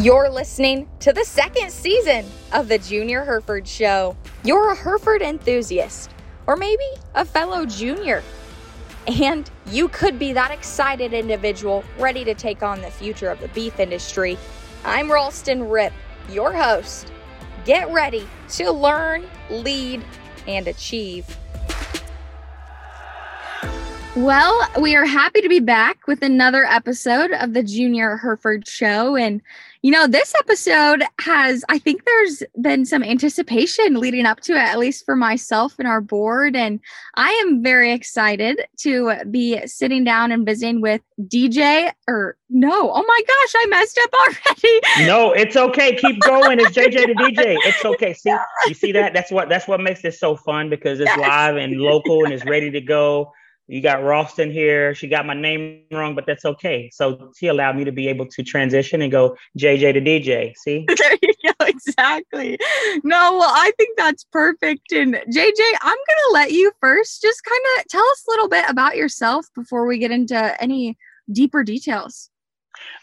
You're listening to the second season of the Junior Hereford Show. You're a Hereford enthusiast, or maybe a fellow junior. And you could be that excited individual ready to take on the future of the beef industry. I'm Ralston Rip, your host. Get ready to learn, lead, and achieve. Well, we are happy to be back with another episode of the Junior Hereford Show. And you know, this episode has, I think there's been some anticipation leading up to it, at least for myself and our board. And I am very excited to be sitting down and visiting with DJ or no, oh my gosh, I messed up already. No, it's okay. Keep going. It's JJ the DJ. It's okay. See, you see that? That's what that's what makes this so fun because it's yes. live and local and it's ready to go. You got Ralston here. She got my name wrong, but that's okay. So she allowed me to be able to transition and go JJ to DJ. See? there you go. Exactly. No, well, I think that's perfect. And JJ, I'm going to let you first just kind of tell us a little bit about yourself before we get into any deeper details.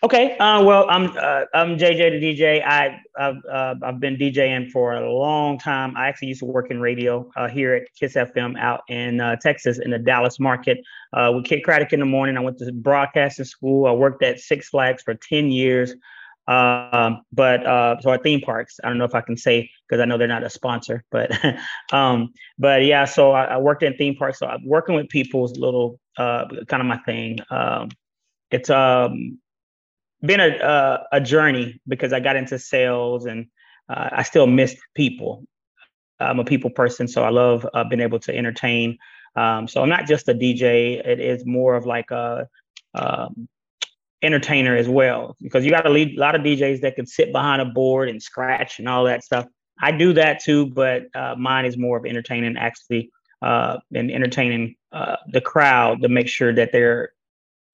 Okay. Uh, well, I'm uh, I'm JJ the DJ. I I've, uh, I've been DJing for a long time. I actually used to work in radio uh, here at Kiss FM out in uh, Texas in the Dallas market uh, with Kidd Kraddick in the morning. I went to broadcasting school. I worked at Six Flags for ten years. Um, but uh, so our theme parks. I don't know if I can say because I know they're not a sponsor, but um, but yeah. So I, I, worked in theme parks. So I'm working with people's little uh, kind of my thing. Um, it's um been a uh, a journey because I got into sales and uh, I still missed people. I'm a people person, so I love uh, being able to entertain. Um, so I'm not just a DJ; it is more of like a um, entertainer as well. Because you got a lot of DJs that can sit behind a board and scratch and all that stuff. I do that too, but uh, mine is more of entertaining, actually, uh, and entertaining uh, the crowd to make sure that they're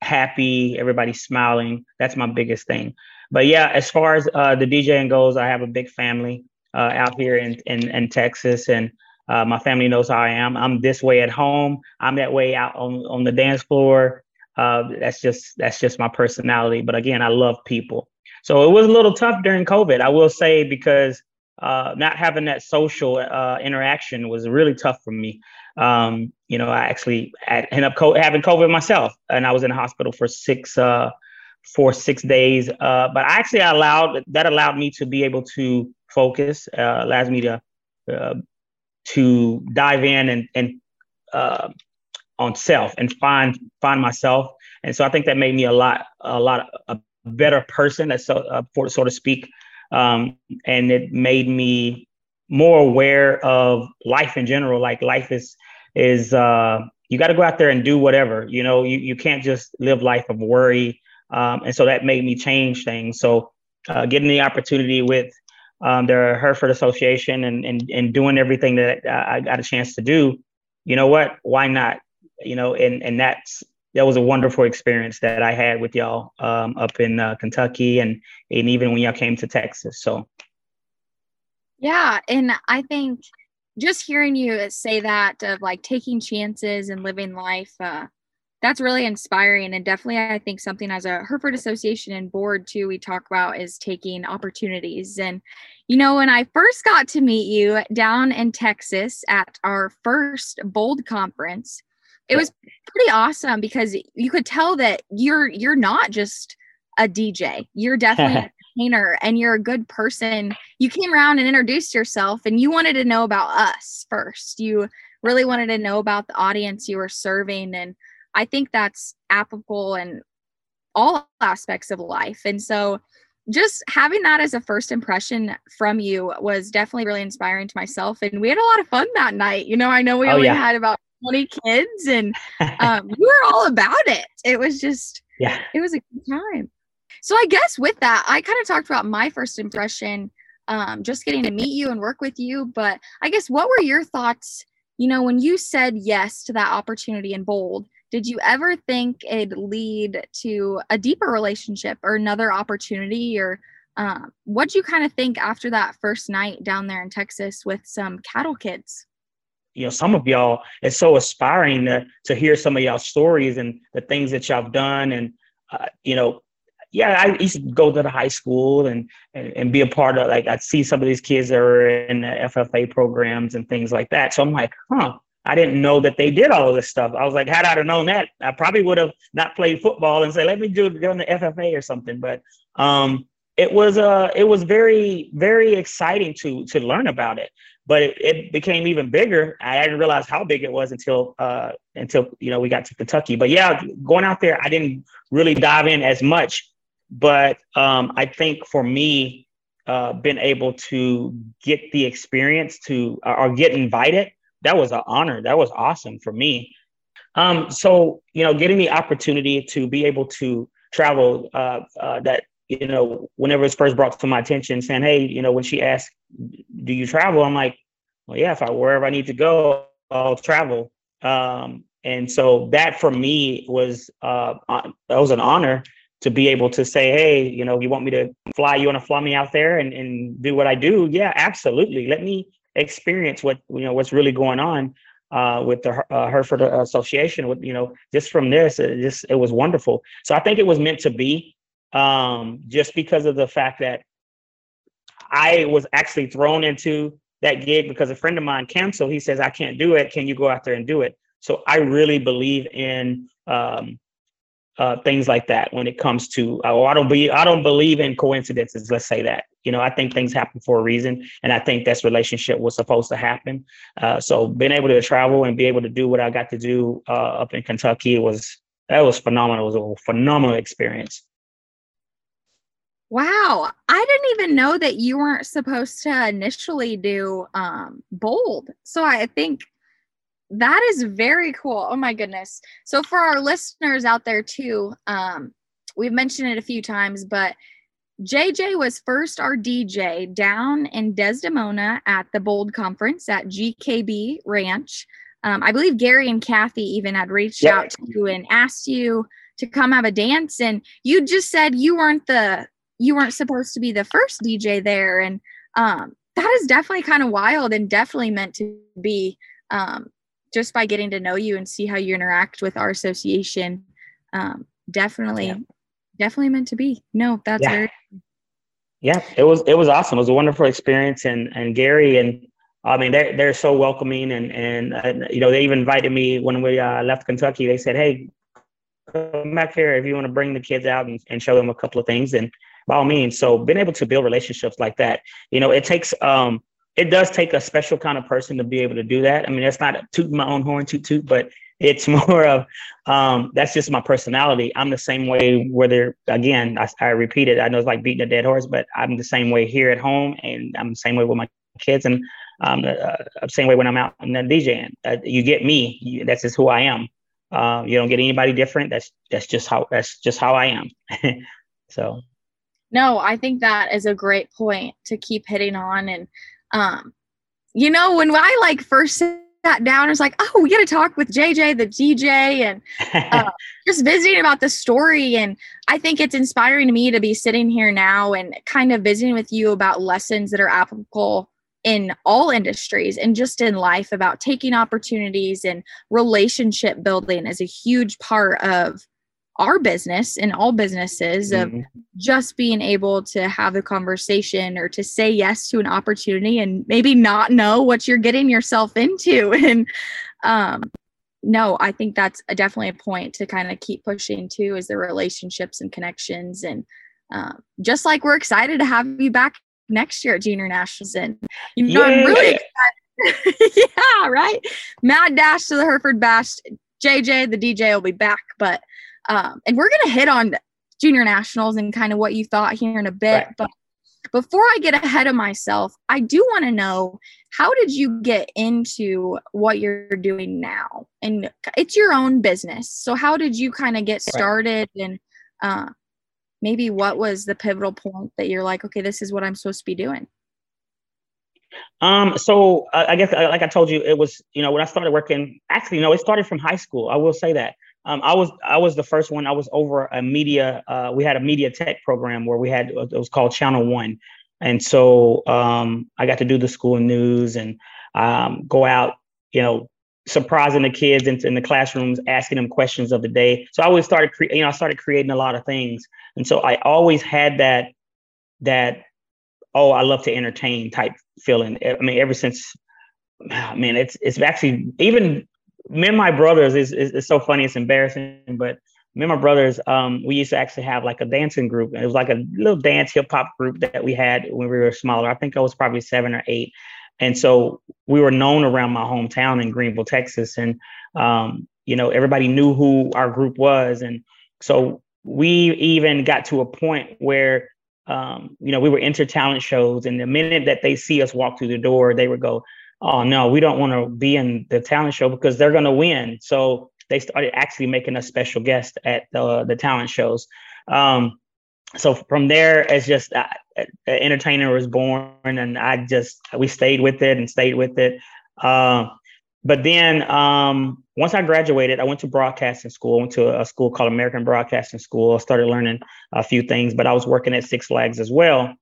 happy, everybody's smiling. That's my biggest thing. But yeah, as far as uh, the DJing goes, I have a big family uh, out here in, in, in Texas, and uh, my family knows how I am. I'm this way at home. I'm that way out on, on the dance floor. Uh, that's just that's just my personality. But again, I love people. So it was a little tough during COVID, I will say, because uh, not having that social uh, interaction was really tough for me. Um, you know, I actually ended up co- having COVID myself, and I was in the hospital for six uh, for six days. Uh, but I actually allowed that allowed me to be able to focus, uh, allows me to uh, to dive in and and on self and find find myself. And so I think that made me a lot a lot a better person, so for so to speak. Um, and it made me more aware of life in general. Like life is is uh, you got to go out there and do whatever. You know, you you can't just live life of worry. Um, and so that made me change things. So uh, getting the opportunity with um, the Hereford Association and, and and doing everything that I got a chance to do, you know what? Why not? You know, and and that's that was a wonderful experience that I had with y'all um, up in uh, Kentucky and and even when y'all came to Texas. So yeah, and I think just hearing you say that of like taking chances and living life, uh, that's really inspiring and definitely I think something as a Hereford Association and board too we talk about is taking opportunities and you know when I first got to meet you down in Texas at our first bold conference it was pretty awesome because you could tell that you're you're not just a DJ you're definitely a entertainer and you're a good person, you came around and introduced yourself and you wanted to know about us first. You really wanted to know about the audience you were serving. And I think that's applicable in all aspects of life. And so just having that as a first impression from you was definitely really inspiring to myself. And we had a lot of fun that night. You know, I know we oh, only yeah. had about 20 kids and um, we were all about it. It was just, yeah, it was a good time. So I guess with that, I kind of talked about my first impression, um, just getting to meet you and work with you. But I guess what were your thoughts? You know, when you said yes to that opportunity in Bold, did you ever think it'd lead to a deeper relationship or another opportunity? Or um, what do you kind of think after that first night down there in Texas with some cattle kids? You know, some of y'all, it's so aspiring to, to hear some of y'all stories and the things that y'all have done. And, uh, you know, yeah, I used to go to the high school and, and, and be a part of like I'd see some of these kids that are in the FFA programs and things like that. So I'm like, huh, I didn't know that they did all of this stuff. I was like, had I have known that, I probably would have not played football and say, let me do it on the FFA or something. But um, it was uh, it was very very exciting to to learn about it. But it, it became even bigger. I didn't realize how big it was until uh, until you know we got to Kentucky. But yeah, going out there, I didn't really dive in as much. But um, I think for me, uh, been able to get the experience to or get invited that was an honor. That was awesome for me. Um, so you know, getting the opportunity to be able to travel, uh, uh, that you know, whenever it's first brought to my attention, saying, "Hey, you know," when she asked, "Do you travel?" I'm like, "Well, yeah. If I wherever I need to go, I'll travel." Um, and so that for me was uh, that was an honor to be able to say, "Hey, you know, you want me to fly? You want to fly me out there and, and do what I do?" Yeah, absolutely. Let me experience what you know what's really going on uh, with the uh, Hereford Association. With you know, just from this, it just it was wonderful. So I think it was meant to be, um, just because of the fact that I was actually thrown into that gig because a friend of mine canceled. He says, "I can't do it. Can you go out there and do it?" So I really believe in um, uh, things like that when it comes to. Oh, I don't be. I don't believe in coincidences. Let's say that you know, I think things happen for a reason, and I think this relationship was supposed to happen. Uh, so being able to travel and be able to do what I got to do uh, up in Kentucky was that was phenomenal. It was a phenomenal experience. Wow, I didn't even know that you weren't supposed to initially do um, bold. So I think that is very cool. Oh my goodness. So for our listeners out there too, um, we've mentioned it a few times, but JJ was first our DJ down in Desdemona at the Bold Conference at GKB Ranch. Um, I believe Gary and Kathy even had reached yep. out to you and asked you to come have a dance, and you just said you weren't the you weren't supposed to be the first DJ there, and um, that is definitely kind of wild and definitely meant to be. Um, just by getting to know you and see how you interact with our association, um, definitely yeah definitely meant to be. No, that's yeah. very yeah, it was it was awesome. It was a wonderful experience, and and Gary and I mean they're they're so welcoming, and and uh, you know they even invited me when we uh, left Kentucky. They said, "Hey, come back here if you want to bring the kids out and, and show them a couple of things." And by all means, so being able to build relationships like that, you know, it takes um it does take a special kind of person to be able to do that. I mean, that's not toot my own horn, toot toot, but it's more of um, that's just my personality. I'm the same way. Whether again, I, I repeat it. I know it's like beating a dead horse, but I'm the same way here at home, and I'm the same way with my kids, and um, uh, same way when I'm out and DJing. Uh, you get me. You, that's just who I am. Uh, you don't get anybody different. That's that's just how that's just how I am. so. No, I think that is a great point to keep hitting on, and um, you know, when I like first sat down and was like, oh, we got to talk with JJ, the DJ, and uh, just visiting about the story. And I think it's inspiring to me to be sitting here now and kind of visiting with you about lessons that are applicable in all industries and just in life about taking opportunities and relationship building is a huge part of our business and all businesses of mm-hmm. just being able to have a conversation or to say yes to an opportunity and maybe not know what you're getting yourself into. And um no i think that's a, definitely a point to kind of keep pushing too is the relationships and connections and um, just like we're excited to have you back next year at junior nationals and you know i'm really excited. Yeah right? Mad dash to the hereford bash. Jj the dj will be back but um, and we're going to hit on junior nationals and kind of what you thought here in a bit. Right. But before I get ahead of myself, I do want to know how did you get into what you're doing now? And it's your own business. So, how did you kind of get started? Right. And uh, maybe what was the pivotal point that you're like, okay, this is what I'm supposed to be doing? Um, so uh, I guess, uh, like I told you, it was, you know, when I started working, actually, no, it started from high school. I will say that. Um, I was I was the first one. I was over a media. Uh, we had a media tech program where we had it was called Channel One, and so um, I got to do the school news and um, go out, you know, surprising the kids in, in, the classrooms, asking them questions of the day. So I always started, cre- you know, I started creating a lot of things. And so I always had that that oh, I love to entertain type feeling. I mean, ever since I mean, it's it's actually even me and my brothers is is so funny. It's embarrassing, but me and my brothers, um, we used to actually have like a dancing group. And it was like a little dance hip hop group that we had when we were smaller. I think I was probably seven or eight. And so we were known around my hometown in Greenville, Texas. And, um, you know, everybody knew who our group was. And so we even got to a point where, um, you know, we were into talent shows. And the minute that they see us walk through the door, they would go, oh, no, we don't want to be in the talent show because they're going to win. So they started actually making us special guests at the, the talent shows. Um, so from there, it's just uh, uh, entertainer was born, and I just we stayed with it and stayed with it. Uh, but then um, once I graduated, I went to broadcasting school. Went to a school called American Broadcasting School. I started learning a few things, but I was working at Six Flags as well.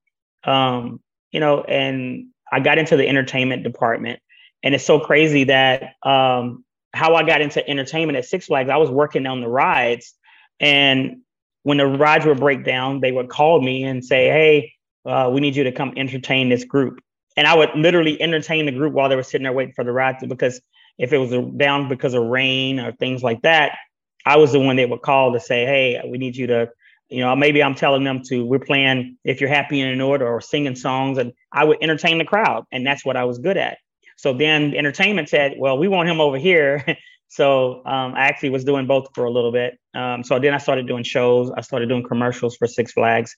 Um, you know, and I got into the entertainment department. And it's so crazy that um, how I got into entertainment at Six Flags, I was working on the rides. And when the rides would break down, they would call me and say, Hey, uh, we need you to come entertain this group. And I would literally entertain the group while they were sitting there waiting for the ride to, because if it was down because of rain or things like that, I was the one they would call to say, Hey, we need you to, you know, maybe I'm telling them to, we're playing If You're Happy in an Order or singing songs. And I would entertain the crowd. And that's what I was good at. So then entertainment said, well, we want him over here. so um, I actually was doing both for a little bit. Um, so then I started doing shows. I started doing commercials for Six Flags.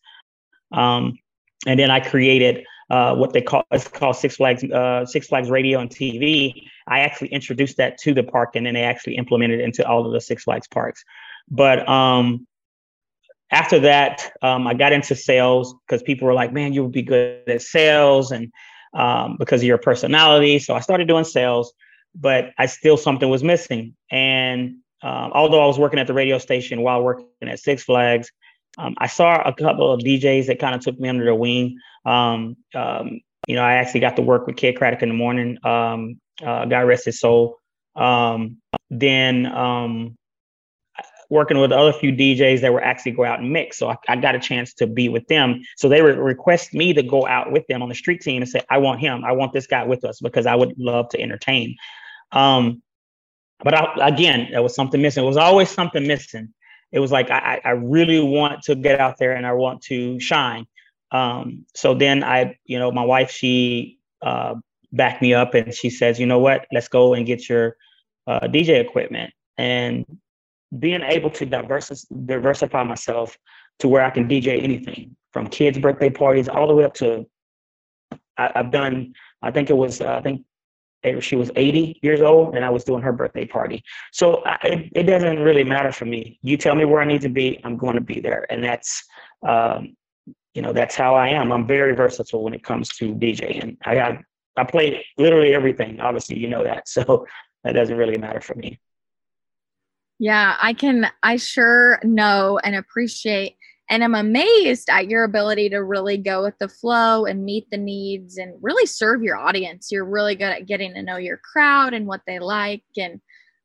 Um, and then I created uh, what they call it's called Six Flags uh, Six Flags Radio and TV. I actually introduced that to the park, and then they actually implemented it into all of the Six Flags parks. But um, after that, um, I got into sales because people were like, "Man, you would be good at sales," and um, because of your personality. So I started doing sales, but I still something was missing. And um, although I was working at the radio station while working at Six Flags, um, I saw a couple of DJs that kind of took me under their wing. Um, um, you know, I actually got to work with Kidd Kraddick in the morning. Um, uh, God rest his soul. then working with other few DJs that were actually go out and mix. So I, I, got a chance to be with them. So they would request me to go out with them on the street team and say, I want him. I want this guy with us because I would love to entertain. Um, but I, again, there was something missing. It was always something missing. It was like, I, I really want to get out there and I want to shine. Um, so then I, you know, my wife, she uh, backed me up and she says, you know what, let's go and get your uh, DJ equipment. And being able to diversify myself to where I can DJ anything from kids' birthday parties all the way up to I, have done. I think it was. Uh, I think she was 80 years old and I was doing her birthday party. So I, it, it, doesn't really matter for me. You tell me where I need to be, I'm going to be there, and that's. Um, you know that's how I am. I'm very versatile when it comes to DJing. I got I play literally everything. Obviously, you know that, so that doesn't really matter for me. Yeah, I can, I sure know and appreciate. And I'm amazed at your ability to really go with the flow and meet the needs and really serve your audience. You're really good at getting to know your crowd and what they like. And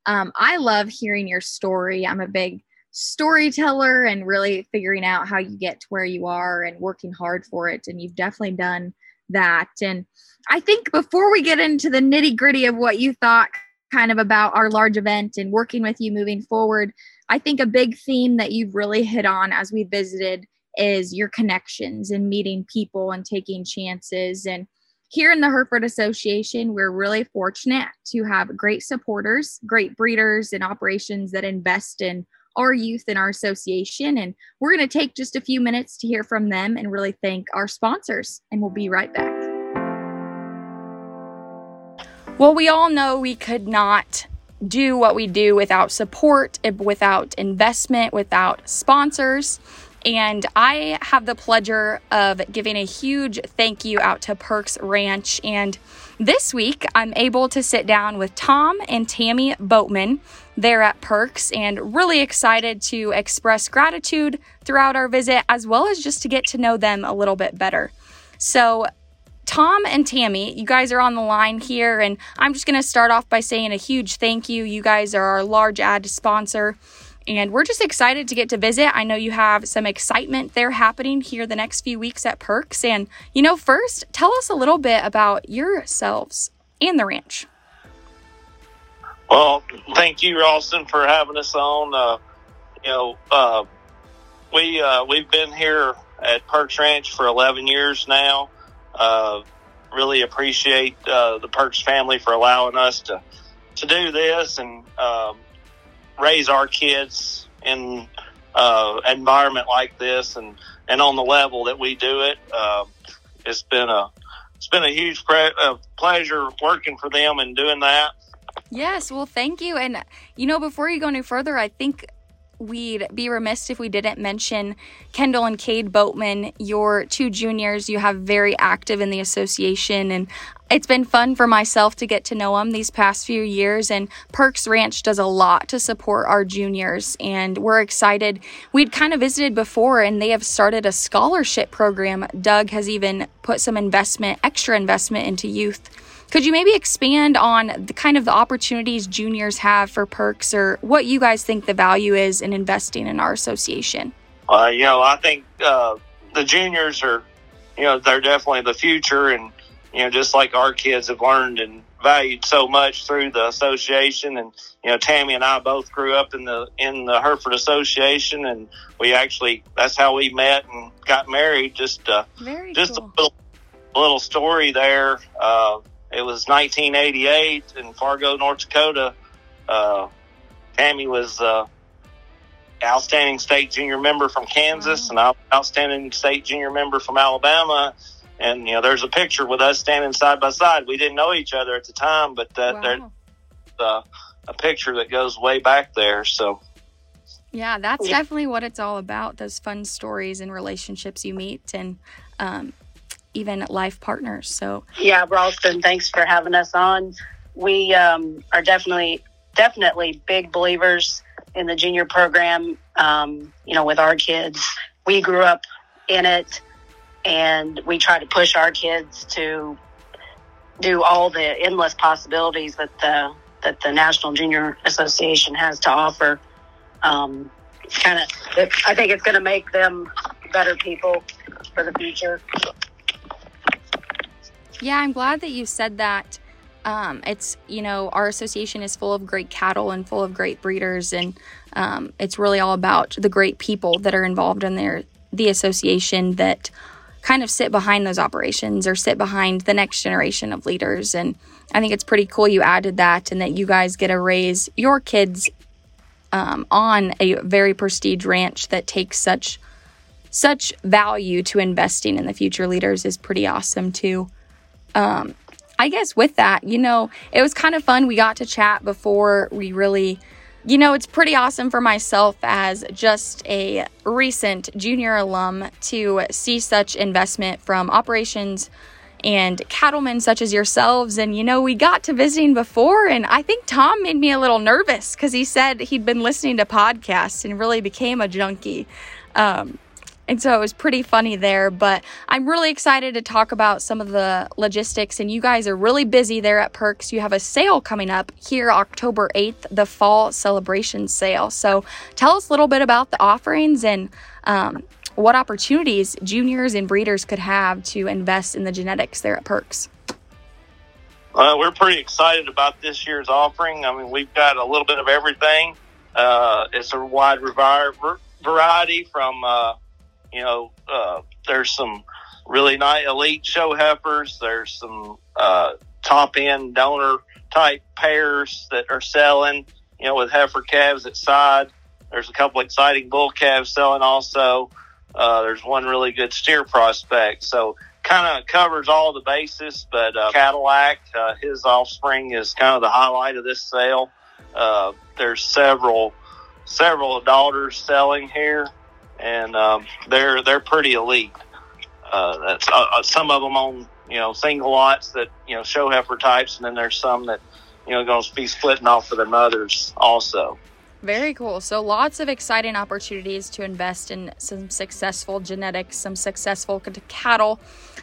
um, I love hearing your story. I'm a big storyteller and really figuring out how you get to where you are and working hard for it. And you've definitely done that. And I think before we get into the nitty gritty of what you thought kind of about our large event and working with you moving forward. I think a big theme that you've really hit on as we visited is your connections and meeting people and taking chances. And here in the Hereford Association, we're really fortunate to have great supporters, great breeders, and operations that invest in our youth in our association. And we're going to take just a few minutes to hear from them and really thank our sponsors. And we'll be right back. Well, we all know we could not do what we do without support, eh, without investment, without sponsors. And I have the pleasure of giving a huge thank you out to Perks Ranch. And this week, I'm able to sit down with Tom and Tammy Boatman there at Perks and really excited to express gratitude throughout our visit, as well as just to get to know them a little bit better. So, Tom and Tammy, you guys are on the line here, and I'm just going to start off by saying a huge thank you. You guys are our large ad sponsor. And we're just excited to get to visit. I know you have some excitement there happening here the next few weeks at Perks. And, you know, first, tell us a little bit about yourselves and the ranch. Well, thank you, Ralston, for having us on. Uh, you know, uh, we uh, we've been here at Perks Ranch for 11 years now. Uh, really appreciate uh, the Perks family for allowing us to to do this and um, raise our kids in uh, an environment like this and, and on the level that we do it. Uh, it's been a it's been a huge pre- uh, pleasure working for them and doing that. Yes, well, thank you. And you know, before you go any further, I think we'd be remiss if we didn't mention Kendall and Cade Boatman, your two juniors. You have very active in the association, and it's been fun for myself to get to know them these past few years. And Perks Ranch does a lot to support our juniors, and we're excited. We'd kind of visited before, and they have started a scholarship program. Doug has even put some investment, extra investment into youth could you maybe expand on the kind of the opportunities juniors have for perks or what you guys think the value is in investing in our association? Uh, you know, I think uh, the juniors are, you know, they're definitely the future. And, you know, just like our kids have learned and valued so much through the association. And, you know, Tammy and I both grew up in the, in the Hereford Association. And we actually, that's how we met and got married. Just, uh, Very just cool. a little, little story there. Uh, it was 1988 in Fargo, North Dakota. Uh, Tammy was uh, outstanding state junior member from Kansas, and outstanding state junior member from Alabama. And you know, there's a picture with us standing side by side. We didn't know each other at the time, but that wow. there's uh, a picture that goes way back there. So. Yeah, that's yeah. definitely what it's all about. Those fun stories and relationships you meet, and um, even life partners. So yeah, Ralston, thanks for having us on. We um, are definitely definitely big believers in the junior program. Um, you know, with our kids, we grew up in it, and we try to push our kids to do all the endless possibilities that the that the National Junior Association has to offer. Um, kind of, I think it's going to make them better people for the future. Yeah, I'm glad that you said that. Um, it's, you know, our association is full of great cattle and full of great breeders, and um, it's really all about the great people that are involved in their the association that kind of sit behind those operations or sit behind the next generation of leaders. And I think it's pretty cool you added that and that you guys get to raise your kids um, on a very prestige ranch that takes such such value to investing in the future leaders is pretty awesome too um, I guess with that, you know, it was kind of fun. We got to chat before we really, you know, it's pretty awesome for myself as just a recent junior alum to see such investment from operations and cattlemen such as yourselves. And, you know, we got to visiting before, and I think Tom made me a little nervous because he said he'd been listening to podcasts and really became a junkie. Um, and so it was pretty funny there. But I'm really excited to talk about some of the logistics. And you guys are really busy there at Perks. You have a sale coming up here October 8th, the fall celebration sale. So tell us a little bit about the offerings and um, what opportunities juniors and breeders could have to invest in the genetics there at Perks. Uh, we're pretty excited about this year's offering. I mean, we've got a little bit of everything. Uh, it's a wide variety from uh, you know, uh, there's some really nice elite show heifers. There's some uh, top end donor type pairs that are selling, you know, with heifer calves at side. There's a couple exciting bull calves selling also. Uh, there's one really good steer prospect. So kind of covers all the bases, but uh, Cadillac, uh, his offspring is kind of the highlight of this sale. Uh, there's several, several daughters selling here and um, they're they're pretty elite. Uh, that's uh, uh, some of them on you know single lots that you know show heifer types, and then there's some that you know going to be splitting off for their mothers also. Very cool. So lots of exciting opportunities to invest in some successful genetics, some successful cattle,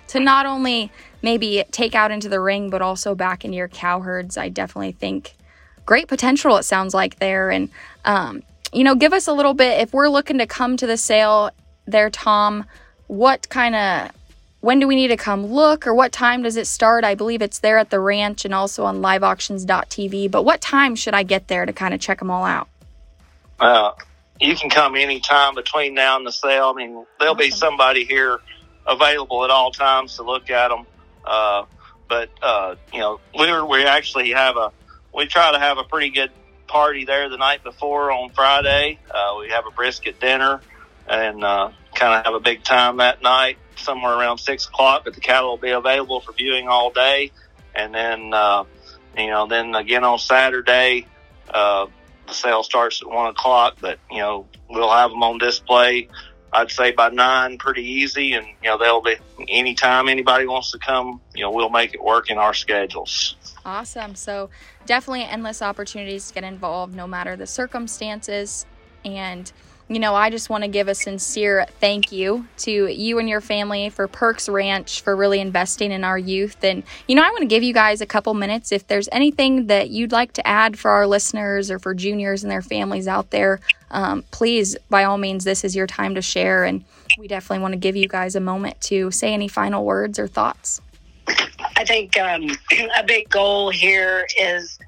to not only maybe take out into the ring, but also back into your cow herds. I definitely think great potential. It sounds like there, and um, you know, give us a little bit if we're looking to come to the sale there, Tom. What kind of when do we need to come look or what time does it start? I believe it's there at the ranch and also on liveauctions.tv. But what time should I get there to kind of check them all out? Uh, you can come anytime between now and the sale. I mean, there'll awesome. be somebody here available at all times to look at them. Uh, but, uh, you know, we're, we actually have a, we try to have a pretty good party there the night before on Friday. Uh, we have a brisket dinner and uh, kind of have a big time that night, somewhere around six o'clock. But the cattle will be available for viewing all day, and then uh, you know, then again on Saturday, uh, the sale starts at one o'clock. But you know, we'll have them on display. I'd say by nine, pretty easy, and you know they'll be anytime anybody wants to come. You know, we'll make it work in our schedules. Awesome. So definitely endless opportunities to get involved, no matter the circumstances, and you know, I just want to give a sincere thank you to you and your family for Perks Ranch for really investing in our youth. And, you know, I want to give you guys a couple minutes. If there's anything that you'd like to add for our listeners or for juniors and their families out there, um, please, by all means, this is your time to share. And we definitely want to give you guys a moment to say any final words or thoughts. I think um, a big goal here is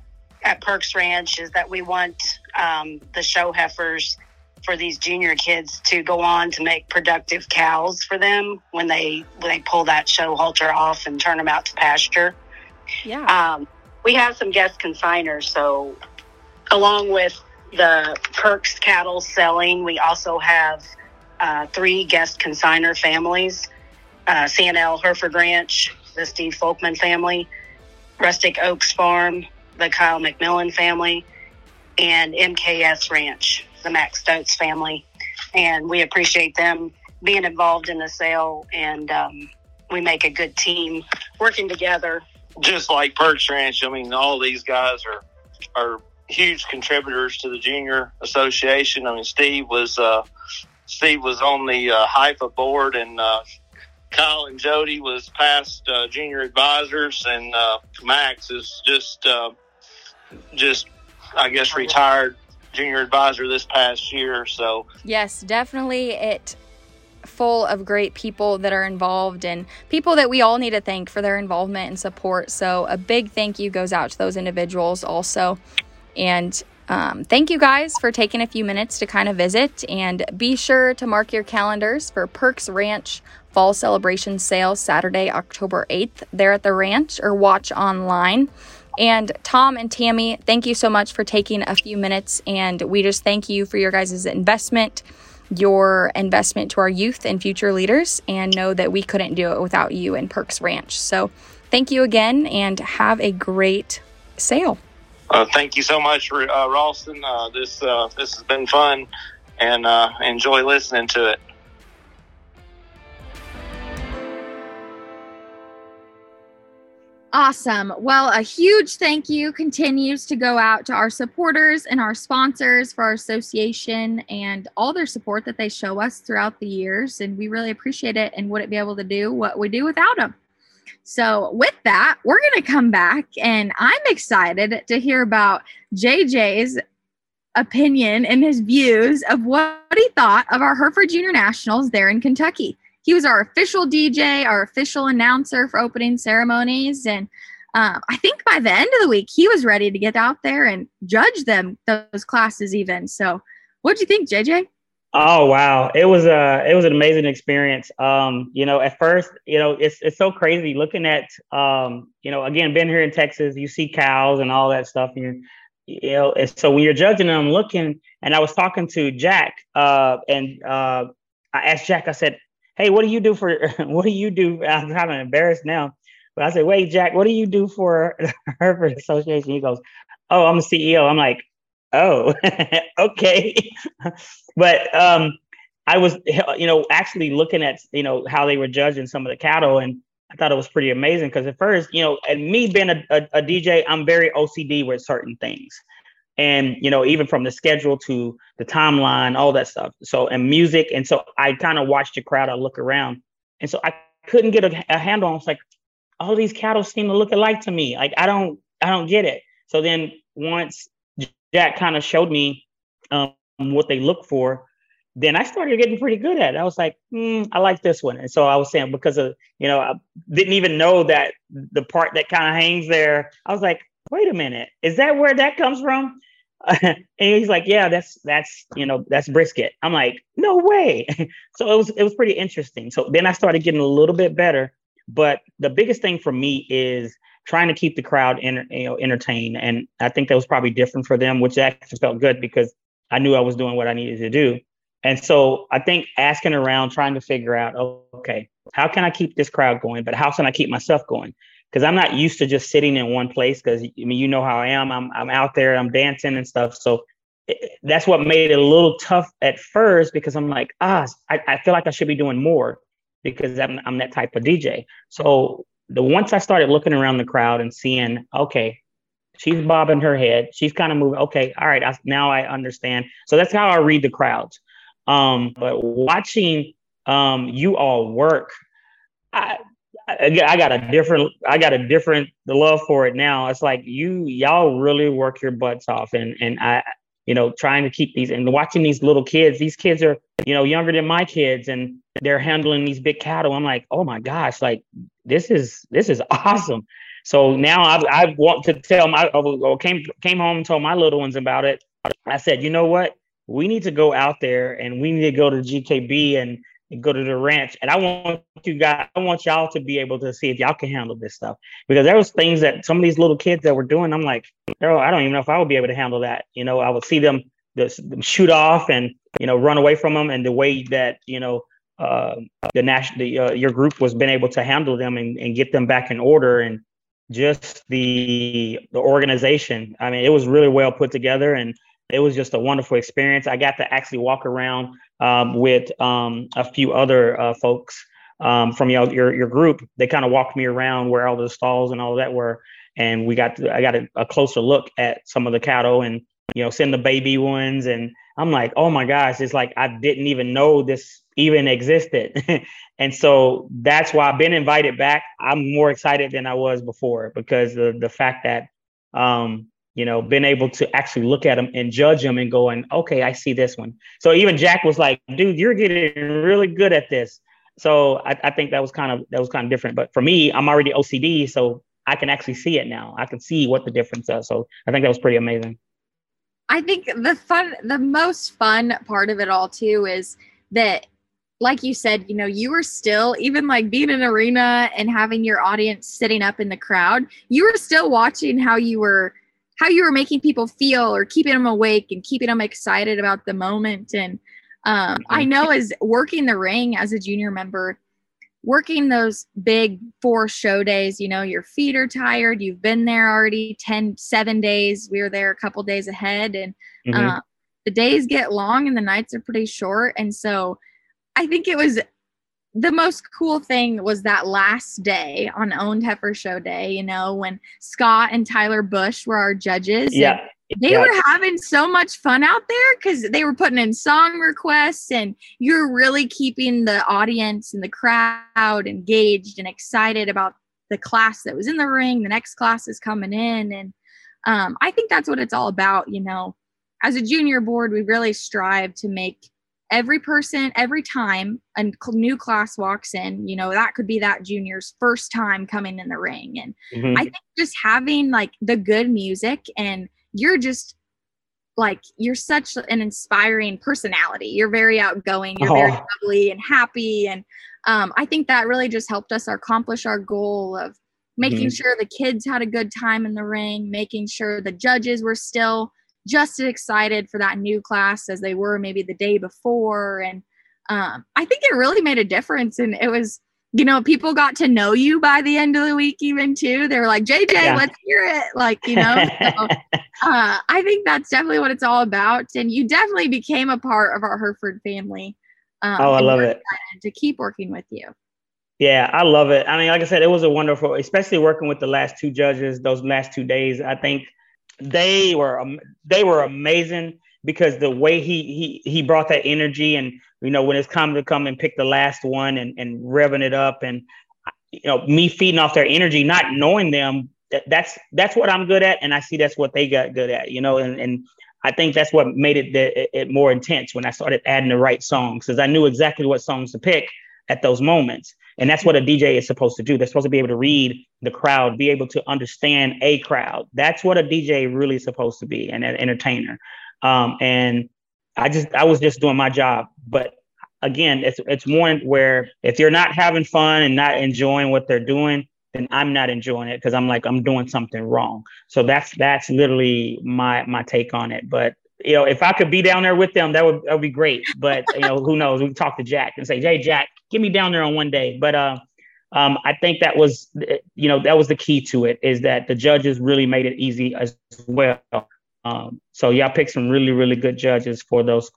at Perks Ranch is that we want um, the show heifers for these junior kids to go on to make productive cows for them when they when they pull that show halter off and turn them out to pasture. Yeah. Um, we have some guest consigners, so along with the Perks cattle selling, we also have uh, three guest consigner families: uh, CNL Hereford Ranch, the Steve Folkman family, Rustic Oaks Farm, the Kyle McMillan family, and MKS Ranch the Max Stokes family, and we appreciate them being involved in the sale, and um, we make a good team working together. Just like Perks Ranch, I mean, all these guys are are huge contributors to the junior association. I mean, Steve was uh, Steve was on the uh, board, and uh, Kyle and Jody was past uh, junior advisors, and uh, Max is just uh, just I guess retired junior advisor this past year. So yes, definitely it full of great people that are involved and people that we all need to thank for their involvement and support. So a big thank you goes out to those individuals also. And um, thank you guys for taking a few minutes to kind of visit and be sure to mark your calendars for Perks Ranch Fall Celebration Sale Saturday, October 8th there at the ranch or watch online. And Tom and Tammy, thank you so much for taking a few minutes. And we just thank you for your guys' investment, your investment to our youth and future leaders, and know that we couldn't do it without you and Perks Ranch. So thank you again and have a great sale. Uh, thank you so much, uh, Ralston. Uh, this uh, this has been fun, and uh, enjoy listening to it. Awesome. Well, a huge thank you continues to go out to our supporters and our sponsors for our association and all their support that they show us throughout the years. And we really appreciate it and wouldn't be able to do what we do without them. So, with that, we're going to come back and I'm excited to hear about JJ's opinion and his views of what he thought of our Hereford Junior Nationals there in Kentucky he was our official DJ, our official announcer for opening ceremonies. And um, I think by the end of the week, he was ready to get out there and judge them, those classes even. So what'd you think, JJ? Oh wow, it was a it was an amazing experience. Um, you know, at first, you know, it's it's so crazy looking at um, you know, again, being here in Texas, you see cows and all that stuff, and you know, and so when you're judging them, looking, and I was talking to Jack, uh, and uh, I asked Jack, I said, hey, what do you do for, what do you do? I'm kind of embarrassed now. But I said, wait, Jack, what do you do for the Hereford Association? He goes, oh, I'm a CEO. I'm like, oh, okay. but um, I was, you know, actually looking at, you know, how they were judging some of the cattle. And I thought it was pretty amazing because at first, you know, and me being a, a, a DJ, I'm very OCD with certain things and you know even from the schedule to the timeline all that stuff so and music and so i kind of watched the crowd i look around and so i couldn't get a, a handle on it's like all these cattle seem to look alike to me like i don't i don't get it so then once jack kind of showed me um, what they look for, then I started getting pretty good at it. I was like, hmm, I like this one. And so I was saying because of, you know, I didn't even know that the part that kind of hangs there. I was like, wait a minute, is that where that comes from? and he's like, yeah, that's that's you know that's brisket. I'm like, no way. so it was it was pretty interesting. So then I started getting a little bit better. But the biggest thing for me is trying to keep the crowd in, you know entertained, and I think that was probably different for them, which actually felt good because I knew I was doing what I needed to do. And so I think asking around, trying to figure out, okay, how can I keep this crowd going, but how can I keep myself going? Because I'm not used to just sitting in one place. Because I mean, you know how I am. I'm I'm out there. I'm dancing and stuff. So it, that's what made it a little tough at first because I'm like, ah, I, I feel like I should be doing more because I'm I'm that type of DJ. So the once I started looking around the crowd and seeing, okay, she's bobbing her head, she's kind of moving. Okay, all right, I, now I understand. So that's how I read the crowds. Um, but watching um, you all work, I, I, got a different, I got a different love for it now. It's like you, y'all really work your butts off, and and I, you know, trying to keep these and watching these little kids. These kids are, you know, younger than my kids, and they're handling these big cattle. I'm like, oh my gosh, like this is this is awesome. So now I, I want to tell my, I came came home and told my little ones about it. I said, you know what? we need to go out there and we need to go to GKB and go to the ranch. And I want you guys, I want y'all to be able to see if y'all can handle this stuff because there was things that some of these little kids that were doing. I'm like, oh, I don't even know if I would be able to handle that. You know, I would see them, shoot off and you know run away from them, and the way that you know uh, the national uh, your group was been able to handle them and, and get them back in order and just the the organization. I mean, it was really well put together and it was just a wonderful experience. I got to actually walk around um, with um, a few other uh, folks um, from your, your, your group. They kind of walked me around where all the stalls and all that were, and we got to, I got a, a, closer look at some of the cattle and you know seeing the baby ones, and I'm like, oh my gosh, it's like I didn't even know this even existed, and so that's why I've been invited back. I'm more excited than I was before because the the fact that um, you know, been able to actually look at them and judge them and going, okay, I see this one. So even Jack was like, dude, you're getting really good at this. So I, I think that was kind of that was kind of different. But for me, I'm already OCD, so I can actually see it now. I can see what the difference is. So I think that was pretty amazing. I think the fun, the most fun part of it all too is that, like you said, you know, you were still even like being in an arena and having your audience sitting up in the crowd. You were still watching how you were how you were making people feel or keeping them awake and keeping them excited about the moment. And um, I mm-hmm. know as working the ring as a junior member, working those big four show days, you know, your feet are tired. You've been there already 10, seven days. We were there a couple days ahead and mm-hmm. uh, the days get long and the nights are pretty short. And so I think it was the most cool thing was that last day on Owned Heifer Show Day, you know, when Scott and Tyler Bush were our judges. Yeah. They yeah. were having so much fun out there because they were putting in song requests and you're really keeping the audience and the crowd engaged and excited about the class that was in the ring. The next class is coming in. And um, I think that's what it's all about. You know, as a junior board, we really strive to make every person every time a new class walks in you know that could be that junior's first time coming in the ring and mm-hmm. i think just having like the good music and you're just like you're such an inspiring personality you're very outgoing you're oh. very lovely and happy and um, i think that really just helped us accomplish our goal of making mm-hmm. sure the kids had a good time in the ring making sure the judges were still just as excited for that new class as they were maybe the day before. And um, I think it really made a difference. And it was, you know, people got to know you by the end of the week, even too. They were like, JJ, yeah. let's hear it. Like, you know, so, uh, I think that's definitely what it's all about. And you definitely became a part of our Hereford family. Um, oh, I love it. To keep working with you. Yeah, I love it. I mean, like I said, it was a wonderful, especially working with the last two judges, those last two days. I think they were they were amazing because the way he he he brought that energy and you know when it's time to come and pick the last one and and revving it up and you know me feeding off their energy not knowing them that, that's that's what I'm good at and I see that's what they got good at you know and and I think that's what made it, the, it more intense when I started adding the right songs because I knew exactly what songs to pick at those moments. And that's what a DJ is supposed to do. They're supposed to be able to read the crowd, be able to understand a crowd. That's what a DJ really is supposed to be, and an entertainer. Um, and I just I was just doing my job. But again, it's it's one where if you're not having fun and not enjoying what they're doing, then I'm not enjoying it because I'm like I'm doing something wrong. So that's that's literally my my take on it. But you know, if I could be down there with them, that would that would be great. But you know, who knows? We can talk to Jack and say, "Hey, Jack, get me down there on one day." But uh, um, I think that was you know that was the key to it is that the judges really made it easy as well. Um, so y'all picked some really really good judges for those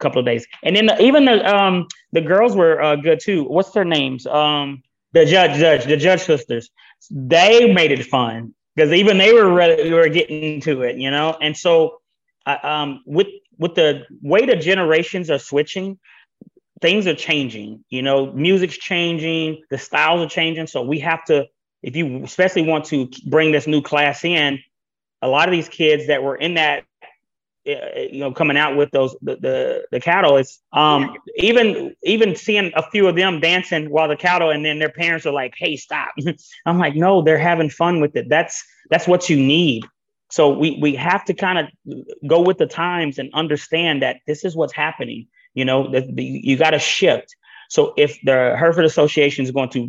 couple of days, and then the, even the um the girls were uh, good too. What's their names? Um, the judge, judge, the judge sisters. They made it fun because even they were ready, were getting to it, you know. And so, um, with with the way the generations are switching, things are changing. You know, music's changing, the styles are changing. So we have to, if you especially want to bring this new class in, a lot of these kids that were in that uh, you know coming out with those the the, the cattle is um even even seeing a few of them dancing while the cattle and then their parents are like hey stop i'm like no they're having fun with it that's that's what you need so we we have to kind of go with the times and understand that this is what's happening you know the, the, you got to shift so if the hereford association is going to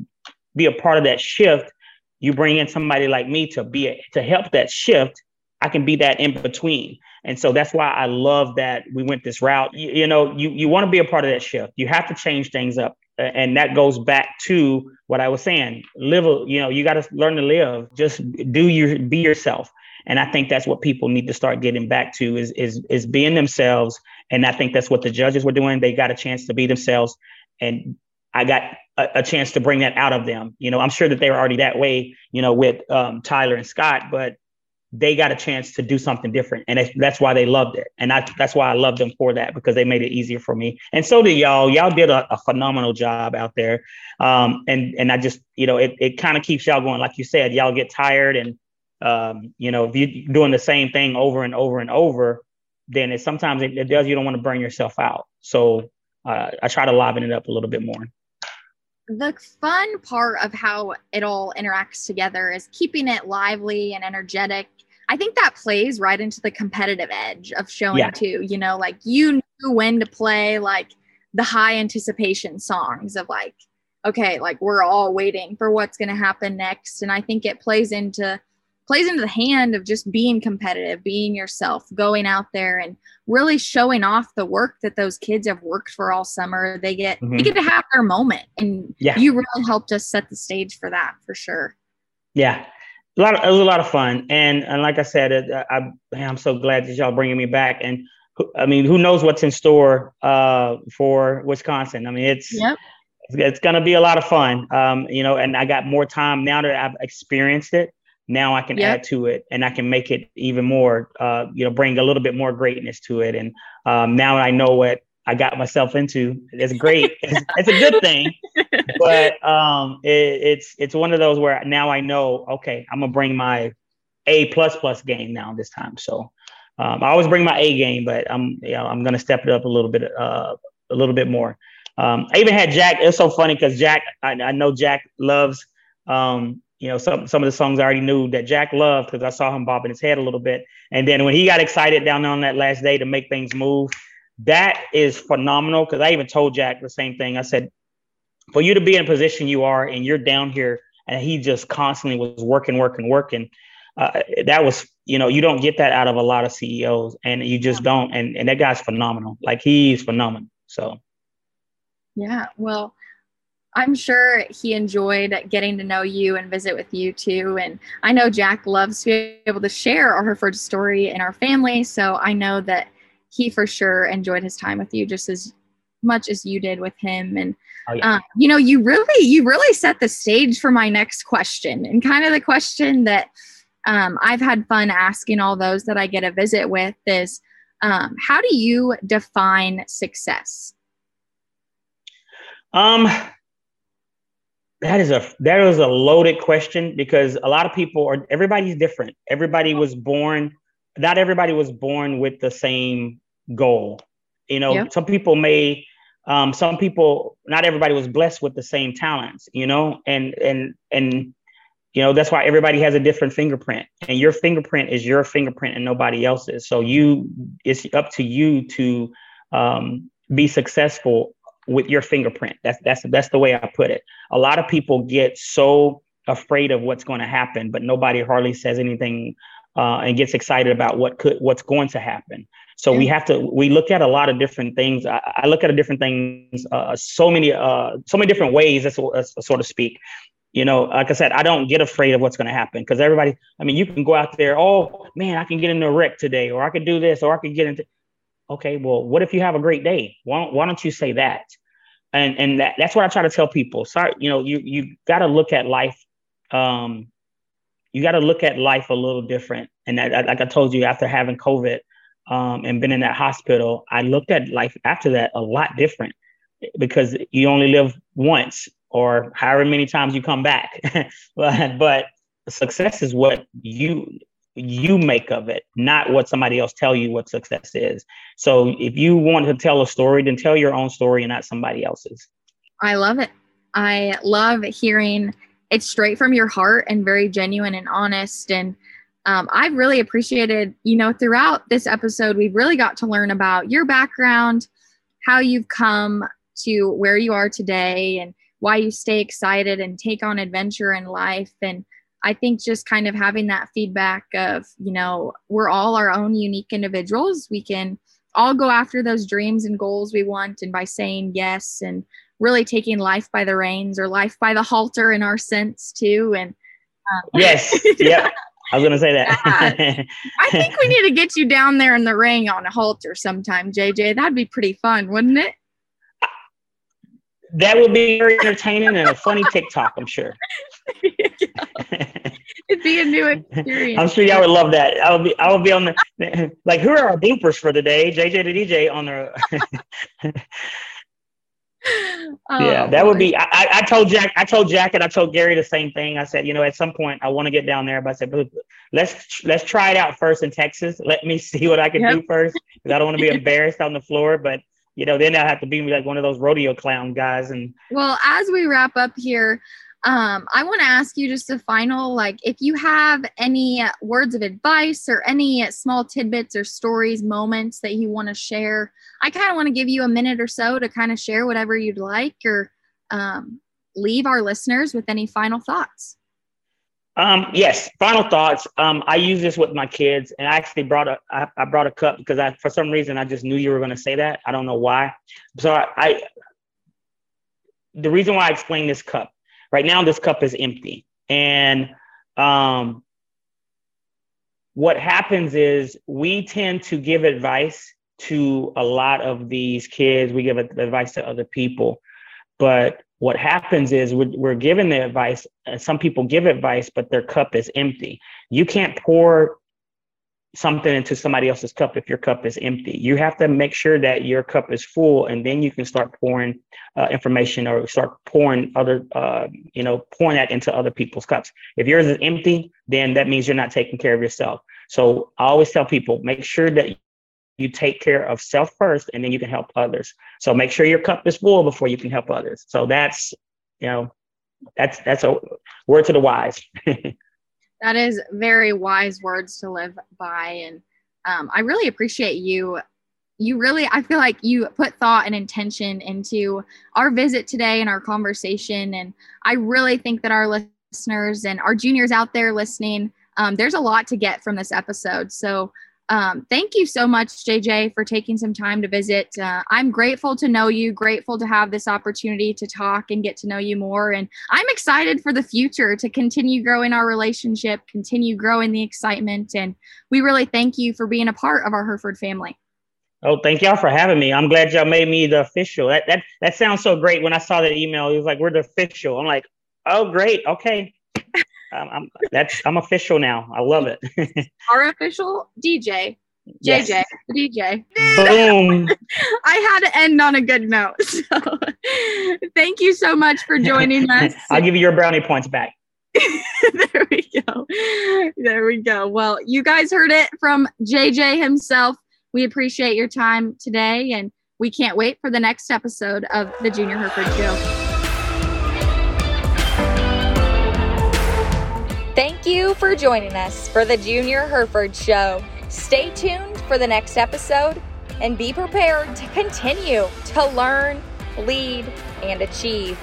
be a part of that shift you bring in somebody like me to be a, to help that shift i can be that in between and so that's why I love that we went this route. You, you know, you, you want to be a part of that shift. You have to change things up. And that goes back to what I was saying. Live, you know, you got to learn to live. Just do your be yourself. And I think that's what people need to start getting back to is is is being themselves. And I think that's what the judges were doing. They got a chance to be themselves. And I got a, a, chance to bring that out of them. You know, I'm sure that they were already that way, you know, with um, Tyler and Scott, but they got a chance to do something different and that's why they loved it and I, that's why i love them for that because they made it easier for me and so did y'all y'all did a, a phenomenal job out there um, and and i just you know it, it kind of keeps y'all going like you said y'all get tired and um, you know if you're doing the same thing over and over and over then it sometimes it, it does you don't want to burn yourself out so uh, i try to liven it up a little bit more the fun part of how it all interacts together is keeping it lively and energetic I think that plays right into the competitive edge of showing yeah. too. You know, like you knew when to play like the high anticipation songs of like, okay, like we're all waiting for what's going to happen next. And I think it plays into plays into the hand of just being competitive, being yourself, going out there and really showing off the work that those kids have worked for all summer. They get mm-hmm. they get to have their moment, and yeah. you really helped us set the stage for that for sure. Yeah, a lot of, it was a lot of fun and and like i said it, I, i'm so glad that y'all bringing me back and i mean who knows what's in store uh, for wisconsin i mean it's yep. it's going to be a lot of fun um, you know and i got more time now that i've experienced it now i can yep. add to it and i can make it even more uh, you know bring a little bit more greatness to it and um, now i know what I got myself into. It's great. it's, it's, a good thing, but um, it, it's it's one of those where now I know. Okay, I'm gonna bring my A plus plus game now this time. So um, I always bring my A game, but I'm you know I'm gonna step it up a little bit uh, a little bit more. Um, I even had Jack. It's so funny because Jack, I, I, know Jack loves um, you know some some of the songs I already knew that Jack loved because I saw him bobbing his head a little bit, and then when he got excited down on that last day to make things move that is phenomenal because I even told Jack the same thing. I said, for you to be in a position you are and you're down here and he just constantly was working, working, working. Uh, that was, you know, you don't get that out of a lot of CEOs and you just don't. And, and that guy's phenomenal. Like he's phenomenal. So, yeah, well, I'm sure he enjoyed getting to know you and visit with you too. And I know Jack loves to be able to share our Hereford story in our family. So I know that he for sure enjoyed his time with you just as much as you did with him and oh, yeah. uh, you know you really you really set the stage for my next question and kind of the question that um, i've had fun asking all those that i get a visit with is um, how do you define success um that is a that is a loaded question because a lot of people are everybody's different everybody was born not everybody was born with the same goal. You know, yep. some people may um, some people not everybody was blessed with the same talents you know and and and you know that's why everybody has a different fingerprint and your fingerprint is your fingerprint and nobody else's so you it's up to you to um, be successful with your fingerprint that's that's that's the way i put it a lot of people get so afraid of what's going to happen but nobody hardly says anything uh, and gets excited about what could what's going to happen so yeah. we have to we look at a lot of different things. I, I look at a different things, uh, so many uh, so many different ways, so to speak. You know, like I said, I don't get afraid of what's going to happen because everybody. I mean, you can go out there. Oh man, I can get into a wreck today, or I could do this, or I could get into. Okay, well, what if you have a great day? Why don't, why don't you say that? And and that, that's what I try to tell people. Sorry, you know, you you got to look at life. Um, you got to look at life a little different. And like I told you, after having COVID, um, and been in that hospital, I looked at life after that a lot different because you only live once or however many times you come back. but, but success is what you you make of it, not what somebody else tell you what success is. So if you want to tell a story, then tell your own story and not somebody else's. I love it. I love hearing it straight from your heart and very genuine and honest and um, I've really appreciated, you know, throughout this episode, we've really got to learn about your background, how you've come to where you are today, and why you stay excited and take on adventure in life. And I think just kind of having that feedback of, you know, we're all our own unique individuals. We can all go after those dreams and goals we want. And by saying yes and really taking life by the reins or life by the halter in our sense too. And um, yes, yeah. I was gonna say that. yeah. I think we need to get you down there in the ring on a halter sometime, JJ. That'd be pretty fun, wouldn't it? That would be very entertaining and a funny TikTok, I'm sure. It'd be a new experience. I'm sure y'all would love that. I will be I will be on the like who are our bloopers for the day? JJ the DJ on the oh, yeah, that would be. I, I told Jack, I told Jack, and I told Gary the same thing. I said, you know, at some point I want to get down there, but I said, let's let's try it out first in Texas. Let me see what I can yep. do first, because I don't want to be embarrassed on the floor. But you know, then I'll have to be like one of those rodeo clown guys. And well, as we wrap up here, um, I want to ask you just a final, like, if you have any words of advice or any small tidbits or stories, moments that you want to share, I kind of want to give you a minute or so to kind of share whatever you'd like or um, leave our listeners with any final thoughts. Um, yes, final thoughts. Um, I use this with my kids, and I actually brought a I, I brought a cup because I for some reason I just knew you were going to say that. I don't know why. So I, I the reason why I explained this cup Right now, this cup is empty. And um, what happens is we tend to give advice to a lot of these kids. We give advice to other people. But what happens is we're, given the advice. Some people give advice, but their cup is empty. You can't pour something into somebody else's cup if your cup is empty. You have to make sure that your cup is full, and then you can start pouring uh, information or start pouring other, uh, you know, pouring that into other people's cups. If yours is empty, then that means you're not taking care of yourself. So I always tell people make sure that you take care of self first, and then you can help others. So make sure your cup is full before you can help others. So that's, you know, that's that's a word to the wise. that is very wise words to live by and um, i really appreciate you you really i feel like you put thought and intention into our visit today and our conversation and i really think that our listeners and our juniors out there listening um, there's a lot to get from this episode so um, thank you so much, JJ, for taking some time to visit. Uh, I'm grateful to know you, grateful to have this opportunity to talk and get to know you more. And I'm excited for the future to continue growing our relationship, continue growing the excitement. And we really thank you for being a part of our Hereford family. Oh, thank y'all for having me. I'm glad y'all made me the official. That that that sounds so great. When I saw that email, it was like, "We're the official." I'm like, "Oh, great. Okay." I'm, I'm, that's I'm official now. I love it. Our official DJ, JJ, yes. DJ. Boom. I had to end on a good note. So thank you so much for joining us. I'll give you your brownie points back. there we go. There we go. Well, you guys heard it from JJ himself. We appreciate your time today, and we can't wait for the next episode of the Junior Hereford Show. You for joining us for the Junior Hereford Show. Stay tuned for the next episode and be prepared to continue to learn, lead, and achieve.